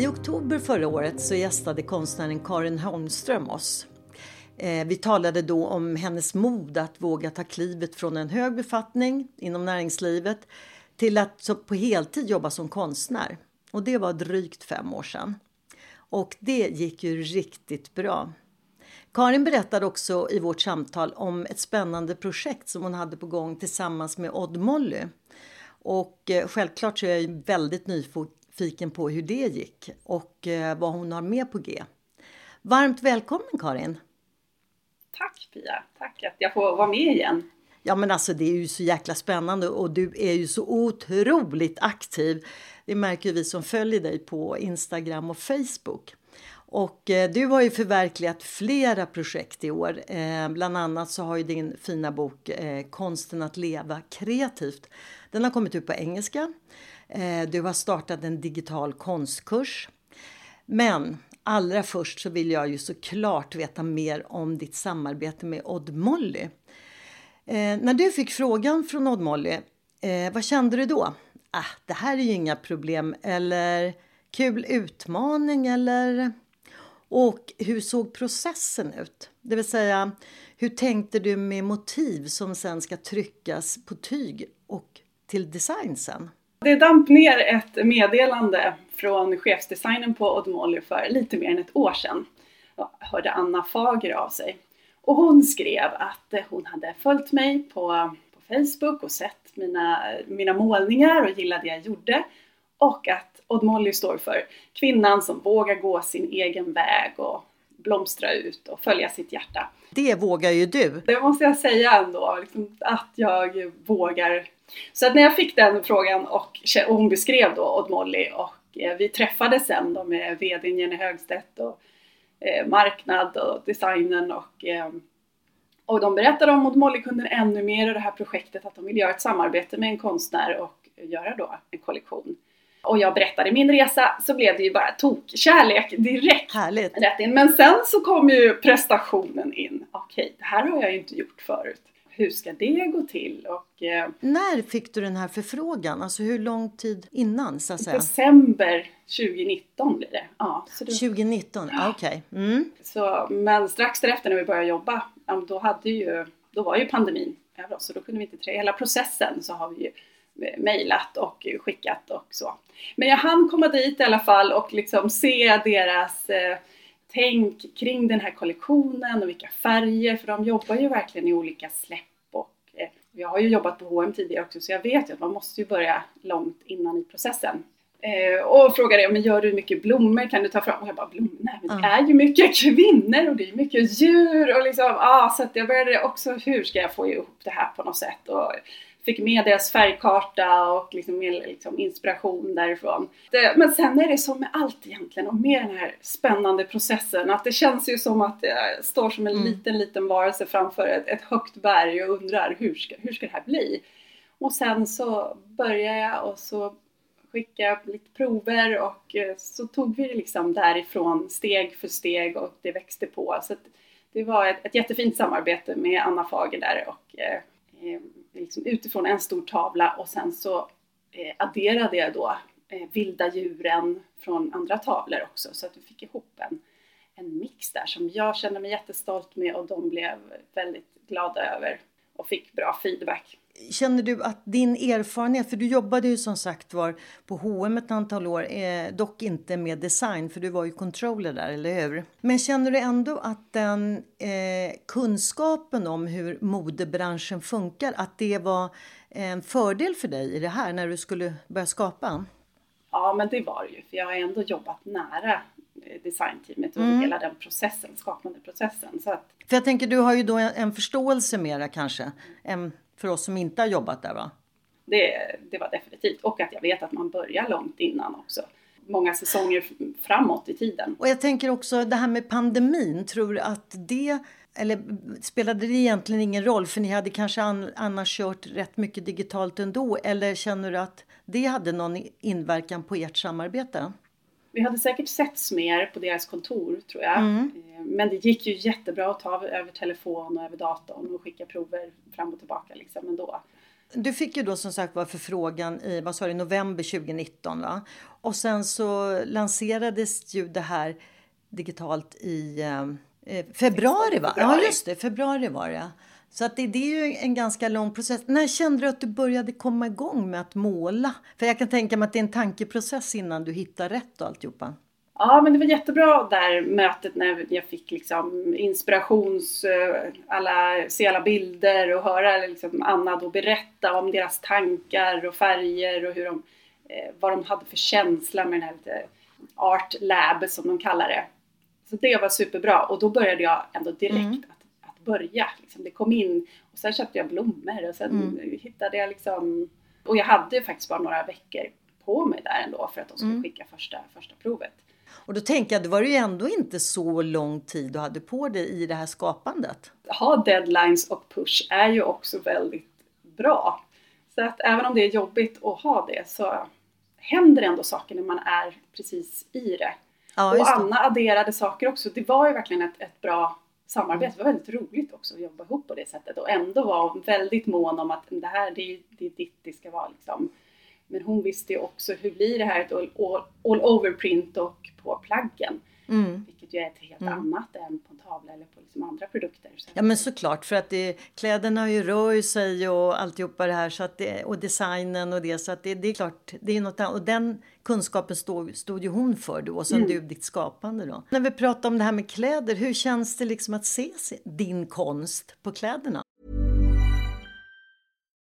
I oktober förra året så gästade konstnären Karin Holmström oss. Eh, vi talade då om hennes mod att våga ta klivet från en hög befattning inom näringslivet till att på heltid jobba som konstnär. Och det var drygt fem år sedan. Och det gick ju riktigt bra. Karin berättade också i vårt samtal om ett spännande projekt som hon hade på gång tillsammans med Odd Molly. Och eh, självklart så är jag väldigt nyfiken på hur det gick och eh, vad hon har med på G. Varmt välkommen Karin! Tack Pia, tack att jag får vara med igen. Ja men alltså det är ju så jäkla spännande och du är ju så otroligt aktiv. Det märker vi som följer dig på Instagram och Facebook. Och eh, du har ju förverkligat flera projekt i år. Eh, bland annat så har ju din fina bok eh, Konsten att leva kreativt. Den har kommit ut på engelska. Eh, du har startat en digital konstkurs. Men allra först så vill jag ju såklart veta mer om ditt samarbete med Odd Molly. Eh, när du fick frågan från Odd Molly, eh, vad kände du då? Ah, det här är ju inga problem. Eller kul utmaning eller? Och hur såg processen ut? Det vill säga, hur tänkte du med motiv som sen ska tryckas på tyg och till design sen? Det damp ner ett meddelande från chefsdesignen på Odd Molly för lite mer än ett år sedan. Jag hörde Anna Fager av sig. Och hon skrev att hon hade följt mig på, på Facebook och sett mina, mina målningar och gillade det jag gjorde. Och att Odd Molly står för kvinnan som vågar gå sin egen väg och blomstra ut och följa sitt hjärta. Det vågar ju du. Det måste jag säga ändå, liksom, att jag vågar. Så att när jag fick den frågan och, och hon beskrev då Odd Molly och eh, vi träffades sen då med VDn Jenny Högstedt och eh, marknad och designen och eh, och de berättade om Odd Molly-kunden ännu mer i det här projektet att de vill göra ett samarbete med en konstnär och göra då en kollektion. Och jag berättade min resa så blev det ju bara tokkärlek direkt. Härligt. Rätt in. Men sen så kom ju prestationen in. Okej, det här har jag ju inte gjort förut. Hur ska det gå till? Och eh, När fick du den här förfrågan? Alltså hur lång tid innan så att säga? december 2019 blir det. Ja, det 2019, ja. okej. Mm. Så, men strax därefter när vi började jobba, då, hade ju, då var ju pandemin över oss så då kunde vi inte. Hela processen så har vi ju mejlat och skickat och så. Men jag hann komma dit i alla fall och liksom se deras eh, tänk kring den här kollektionen och vilka färger, för de jobbar ju verkligen i olika släpp och eh, jag har ju jobbat på H&M tidigare också så jag vet ju att man måste ju börja långt innan i processen. Eh, och frågade jag, men gör du mycket blommor? Kan du ta fram? Och jag bara, blommor? Nej, men det är ju mycket kvinnor och det är mycket djur och liksom, ah, så att jag började också, hur ska jag få ihop det här på något sätt? Och fick med deras färgkarta och liksom, liksom inspiration därifrån. Det, men sen är det som med allt egentligen och med den här spännande processen att det känns ju som att jag står som en Mm. liten, liten varelse framför ett, ett högt berg och undrar hur ska, hur ska det här bli? Och sen så började jag och så skickade jag lite prover och eh, så tog vi det liksom därifrån steg för steg och det växte på. Så det var ett, ett jättefint samarbete med Anna Fager där och eh, eh, liksom utifrån en stor tavla och sen så eh, adderade jag då eh, vilda djuren från andra tavlor också så att vi fick ihop en, en mix där som jag kände mig jättestolt med och de blev väldigt glada över och fick bra feedback. Känner du att din erfarenhet, för du jobbade ju som sagt var på H&M ett antal år, eh, dock inte med design för du var ju controller där, eller hur? Men känner du ändå att den eh, kunskapen om hur modebranschen funkar, att det var en fördel för dig i det här när du skulle börja skapa? Ja, men det var det ju, för jag har ändå jobbat nära eh, designteamet och mm. hela den processen, skapande processen. Så att... För jag tänker, du har ju då en, en förståelse mera kanske, än för oss som inte har jobbat där va? Det, det var definitivt. Och att jag vet att man börjar långt innan också. Många säsonger framåt i tiden. Och jag tänker också det här med pandemin. Tror du att det eller spelade det egentligen ingen roll för ni hade kanske an, annars kört rätt mycket digitalt ändå? Eller känner du att det hade någon inverkan på ert samarbete? Vi hade säkert setts mer på deras kontor tror jag. Mm. Eh, men det gick ju jättebra att ta över telefon och över datorn och skicka prover fram och tillbaka liksom ändå. Du fick ju då som sagt var förfrågan i vad sa du, november 2019 va? Och sen så lanserades ju det här digitalt i eh, eh februari va? Ja just det, februari var det. Så att det, det, är ju en ganska lång process. När kände du att du började komma igång med att måla? För jag kan tänka mig att det är en tankeprocess innan du hittar rätt och alltihopa. Ja, men det var jättebra där mötet när jag fick liksom inspirations, eh, alla, se alla bilder och höra liksom Anna då berätta om deras tankar och färger och hur de, eh, vad de hade för känsla med den här lite art lab som de kallar det. Så det var superbra och då började jag ändå direkt mm. Att, att börja. Liksom, det kom in och sen köpte jag blommor och sen mm. hittade jag liksom och jag hade faktiskt bara några veckor på mig där ändå för att de skulle mm. skicka första, första provet. Och då tänker jag, det var ju ändå inte så lång tid du hade på dig i det här skapandet. Ha deadlines och push är ju också väldigt bra. Så att även om det är jobbigt att ha det så händer ändå saker när man är precis i det. Ja, och Anna adderade saker också. Det var ju verkligen ett, ett bra samarbete. Det var väldigt roligt också att jobba ihop på det sättet och ändå vara väldigt mån om att det här, det är, det är ditt, det ska vara liksom men hon visste ju också hur blir det här ett all, all, all over print och på plaggen. Mm. Vilket ju är ett helt mm. annat än på en tavla eller på liksom andra produkter. Så ja men såklart för att det, kläderna ju rör ju sig och alltihopa det här så att det, och designen och det så att det, det är klart det är något annat. Och den kunskapen stod, stod ju hon för då och sen mm. du ditt skapande då. När vi pratar om det här med kläder, hur känns det liksom att se din konst på kläderna?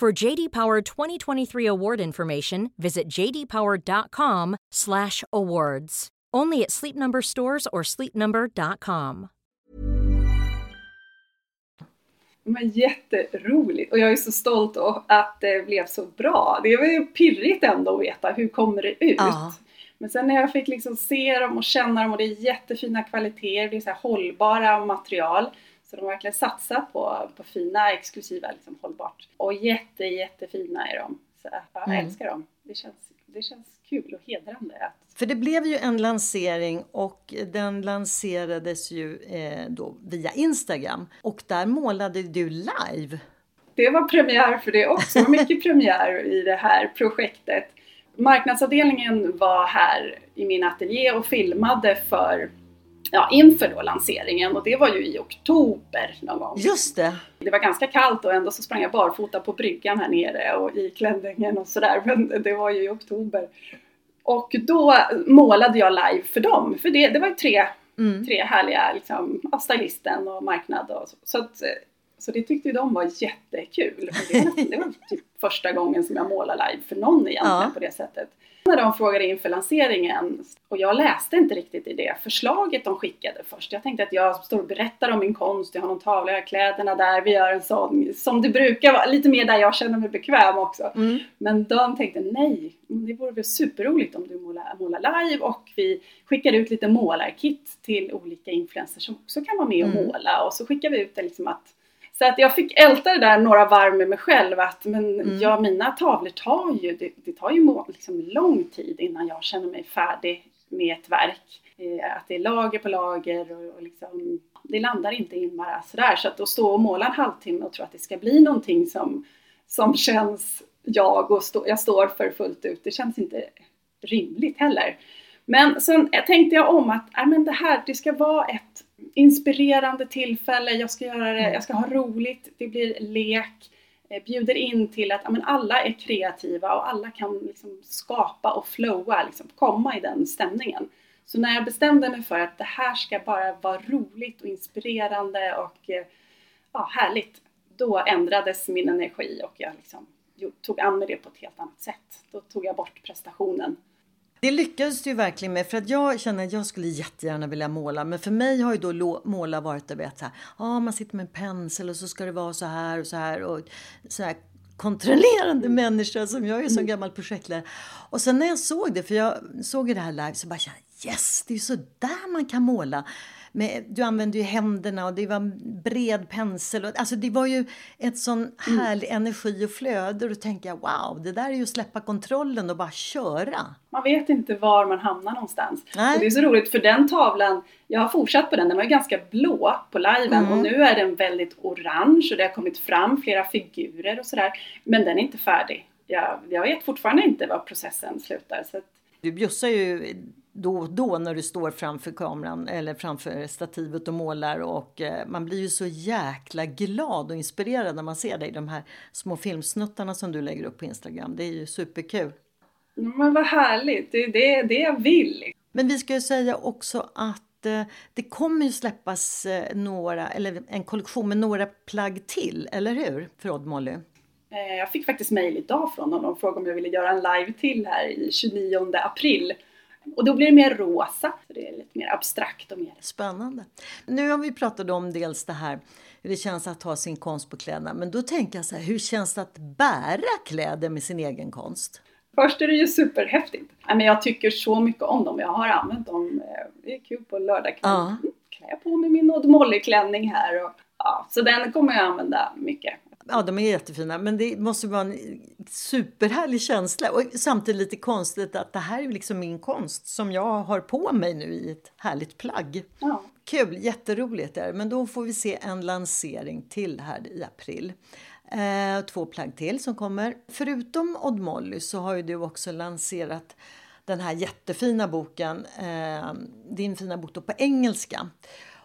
For JD Power 2023 award information, visit jdpower.com/awards. Only at Sleep Number stores or sleepnumber.com. Men jätteroligt och jag är så stolt att det blev så bra. Det var ju pirrigt ändå att veta hur kommer det ut. Ja. Men sen när jag fick liksom se dem och känna dem och det är jättefina kvaliteter, det är så hållbara material så de verkligen satsat på, på fina, exklusiva, liksom, hållbart. Och jätte, jättefina är de. Så jag mm. älskar dem. Det känns, det känns kul och hedrande. För det blev ju en lansering och den lanserades ju eh, då via Instagram. Och där målade du live. Det var premiär för det också. Mycket premiär i det här projektet. Marknadsavdelningen var här i min ateljé och filmade för ja, inför då lanseringen och det var ju i oktober någon gång. Just det. Det var ganska kallt och ändå så sprang jag barfota på bryggan här nere och i klänningen och sådär. Men det var ju i oktober. Och då målade jag live för dem. För det, det var ju tre, Mm. tre härliga, liksom, stylisten och marknad och så. Så, att, eh, så det tyckte ju de var jättekul. Det, var- det var typ första gången som jag målade live för någon egentligen Ja. på det sättet. När de frågade inför lanseringen och jag läste inte riktigt i det förslaget de skickade först. Jag tänkte att jag står och berättar om min konst, jag har någon tavla, jag har kläderna där, vi gör en sån som det brukar vara, lite mer där jag känner mig bekväm också. Mm. Men de tänkte nej, det vore väl superroligt om du målar, målar live och vi skickar ut lite målarkit till olika influencers som också kan vara med och Mm. måla och så skickar vi ut det liksom att så att jag fick älta det där några varv med mig själv att men Mm. ja, mina tavlor tar ju, det, det tar ju liksom lång tid innan jag känner mig färdig med ett verk. Eh, att det är lager på lager och, och liksom, det landar inte in bara sådär. Så att att stå och måla en halvtimme och tro att det ska bli någonting som, som känns jag och stå, jag står för fullt ut, det känns inte rimligt heller. Men sen tänkte jag om att äh, men det här, det ska vara ett inspirerande tillfälle, jag ska göra det, jag ska ha roligt, det blir lek, eh, bjuder in till att ja, men alla är kreativa och alla kan liksom skapa och flowa, liksom, komma i den stämningen. Så när jag bestämde mig för att det här ska bara vara roligt och inspirerande och eh, ja, härligt, då ändrades min energi och jag liksom, tog an mig det på ett helt annat sätt. Då tog jag bort prestationen. Det lyckades du verkligen med för att jag känner att jag skulle jättegärna vilja måla men för mig har ju då måla varit det vet så här, ja man sitter med en pensel och så ska det vara så här och så här och så här kontrollerande människa som jag är som gammal projektledare. Och sen när jag såg det, för jag såg ju det här live så bara kände jag yes, det är ju så där man kan måla. Med, du använde ju händerna och det var bred pensel. Och, alltså det var ju ett sån härlig energi och flöde. Och då tänkte jag wow, det där är ju att släppa kontrollen och bara köra. Man vet inte var man hamnar någonstans. Nej. Och det är så roligt för den tavlan, jag har fortsatt på den, den var ju ganska blå på liven Mm. och nu är den väldigt orange och det har kommit fram flera figurer och sådär. Men den är inte färdig. Jag, jag vet fortfarande inte var processen slutar. Så att, Du bjussar ju då och då när du står framför kameran eller framför stativet och målar och eh, man blir ju så jäkla glad och inspirerad när man ser dig. De här små filmsnuttarna som du lägger upp på Instagram. Det är ju superkul. men vad härligt, det är det, det jag vill. Men vi ska ju säga också att eh, det kommer ju släppas eh, några, eller en kollektion med några plagg till, eller hur? För Odd Molly. Eh, Jag fick faktiskt mejl idag från honom och frågade om jag ville göra en live till här i 29 april. Och då blir det mer rosa, så det är lite mer abstrakt och mer Spännande. Nu har vi pratat om dels det här hur det känns att ha sin konst på kläderna. Men då tänker jag så här, hur känns det att bära kläder med sin egen konst? Först är det ju superhäftigt. Men jag tycker så mycket om dem. Jag har använt dem. eh, Det är kul på lördagskväll. Ja. Klär på mig min Odd Molly-klänning här. Och, ja, så den kommer jag använda mycket. Ja, de är jättefina, men det måste vara en superhärlig känsla och samtidigt lite konstigt att det här är liksom min konst som jag har på mig nu i ett härligt plagg. Ja. Kul, jätteroligt är. Men då får vi se en lansering till här i april. Eh, två plagg till som kommer. Förutom Odd Molly så har ju du också lanserat den här jättefina boken, eh, din fina bok på engelska.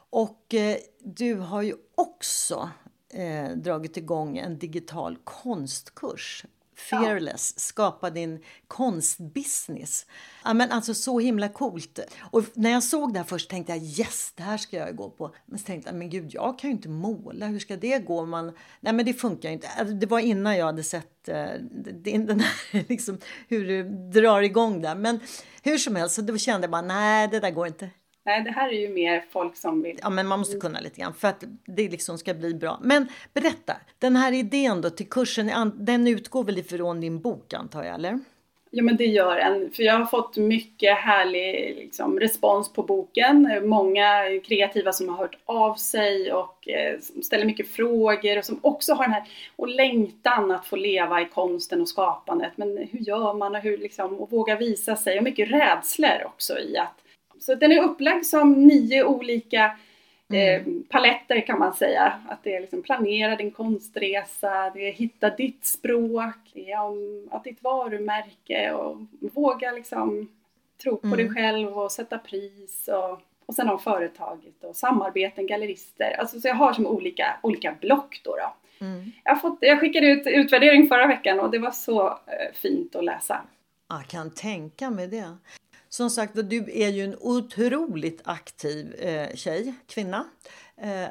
Och eh, du har ju också eh, dragit igång en digital konstkurs. Fearless, skapa din konstbusiness. Ja, men alltså så himla coolt. Och när jag såg det här först tänkte jag yes, det här ska jag gå på. Men så tänkte jag, men gud, jag kan ju inte måla. Hur ska det gå? Man... Nej, men det funkar ju inte. Alltså, Det var innan jag hade sett eh, det- den här, liksom, hur du drar igång där. Men hur som helst, så då kände jag bara, nej, det där går inte. Nej, det här är ju mer folk som vill... Ja, men man måste kunna lite grann för att det liksom ska bli bra. Men berätta, den här idén då till kursen, den utgår väl ifrån din bok antar jag, eller? Ja men det gör en, för jag har fått mycket härlig liksom, respons på boken. Många kreativa som har hört av sig och eh, ställer mycket frågor och som också har den här och längtan att få leva i konsten och skapandet. Men hur gör man och hur liksom, och våga visa sig och mycket rädslor också i att så den är upplagd som nio olika eh, paletter kan man säga. Att det är liksom planera din konstresa, det är hitta ditt språk, det är om att ditt varumärke och våga liksom tro på dig själv och sätta pris och Och sen om företaget och samarbeten, gallerister. Alltså, så jag har som olika, olika block då. då. Jag, har fått, jag skickade ut utvärdering förra veckan och det var så eh, fint att läsa. Jag kan tänka mig det. Som sagt, du är ju en otroligt aktiv eh, tjej, kvinna. Eh,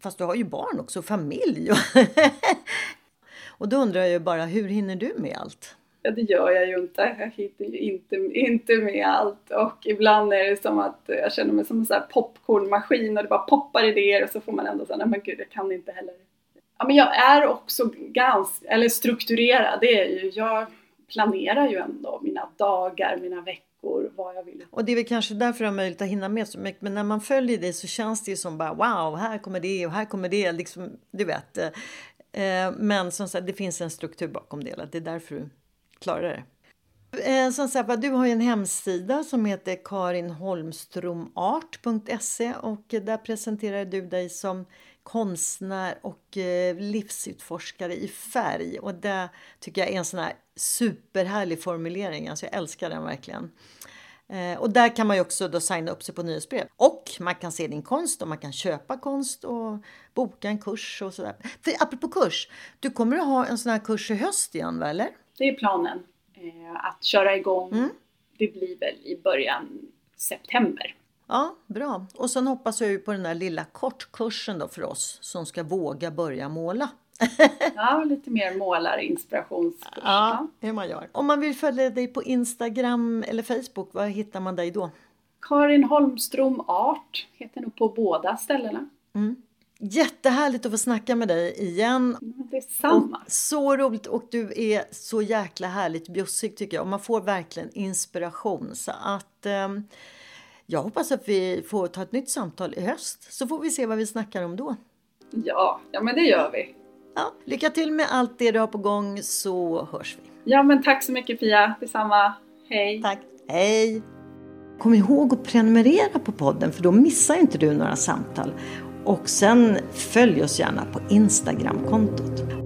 fast du har ju barn också, familj. och då undrar jag ju bara, hur hinner du med allt? Ja, det gör jag ju inte. Jag hinner ju inte, inte med allt och ibland är det som att jag känner mig som en sån här popcornmaskin och det bara poppar idéer och så får man ändå säga, nej men gud, jag kan inte heller. Ja, men jag är också ganska, eller strukturerad, det är ju, jag planerar ju ändå mina dagar, mina veckor, vad jag vill. Och det är väl kanske därför du har möjlighet att hinna med så mycket. Men när man följer dig så känns det ju som bara wow, här kommer det och här kommer det. Liksom, du vet. Eh, men som sagt, det finns en struktur bakom det. Det är därför du klarar det. Eh, som sagt, du har ju en hemsida som heter karinholmstromart.se och där presenterar du dig som konstnär och eh, livsutforskare i färg. Och det tycker jag är en sån här superhärlig formulering. Alltså jag älskar den verkligen. Eh, och där kan man ju också då signa upp sig på nyhetsbrev. Och man kan se din konst och man kan köpa konst och boka en kurs och sådär. För apropå kurs, du kommer att ha en sån här kurs i höst igen, va, eller? Det är planen. Eh, att köra igång. Mm. Det blir väl i början september. Ja, bra. Och sen hoppas jag ju på den där lilla kortkursen då för oss som ska våga börja måla. ja, lite mer målarinspirationskurs. Ja, hur man gör. Om man vill följa dig på Instagram eller Facebook, var hittar man dig då? Karin Holmström Art heter nog på båda ställena. Mm. Jättehärligt att få snacka med dig igen. Detsamma. Och så roligt och du är så jäkla härligt bjussig tycker jag. Och man får verkligen inspiration. Så att eh, jag hoppas att vi får ta ett nytt samtal i höst. Så får vi se vad vi snackar om då. Ja, ja men det gör vi. Ja, lycka till med allt det du har på gång så hörs vi. Ja men tack så mycket Pia. Detsamma. Hej. Tack. Hej. Kom ihåg att prenumerera på podden för då missar inte du några samtal. Och sen följ oss gärna på Instagramkontot.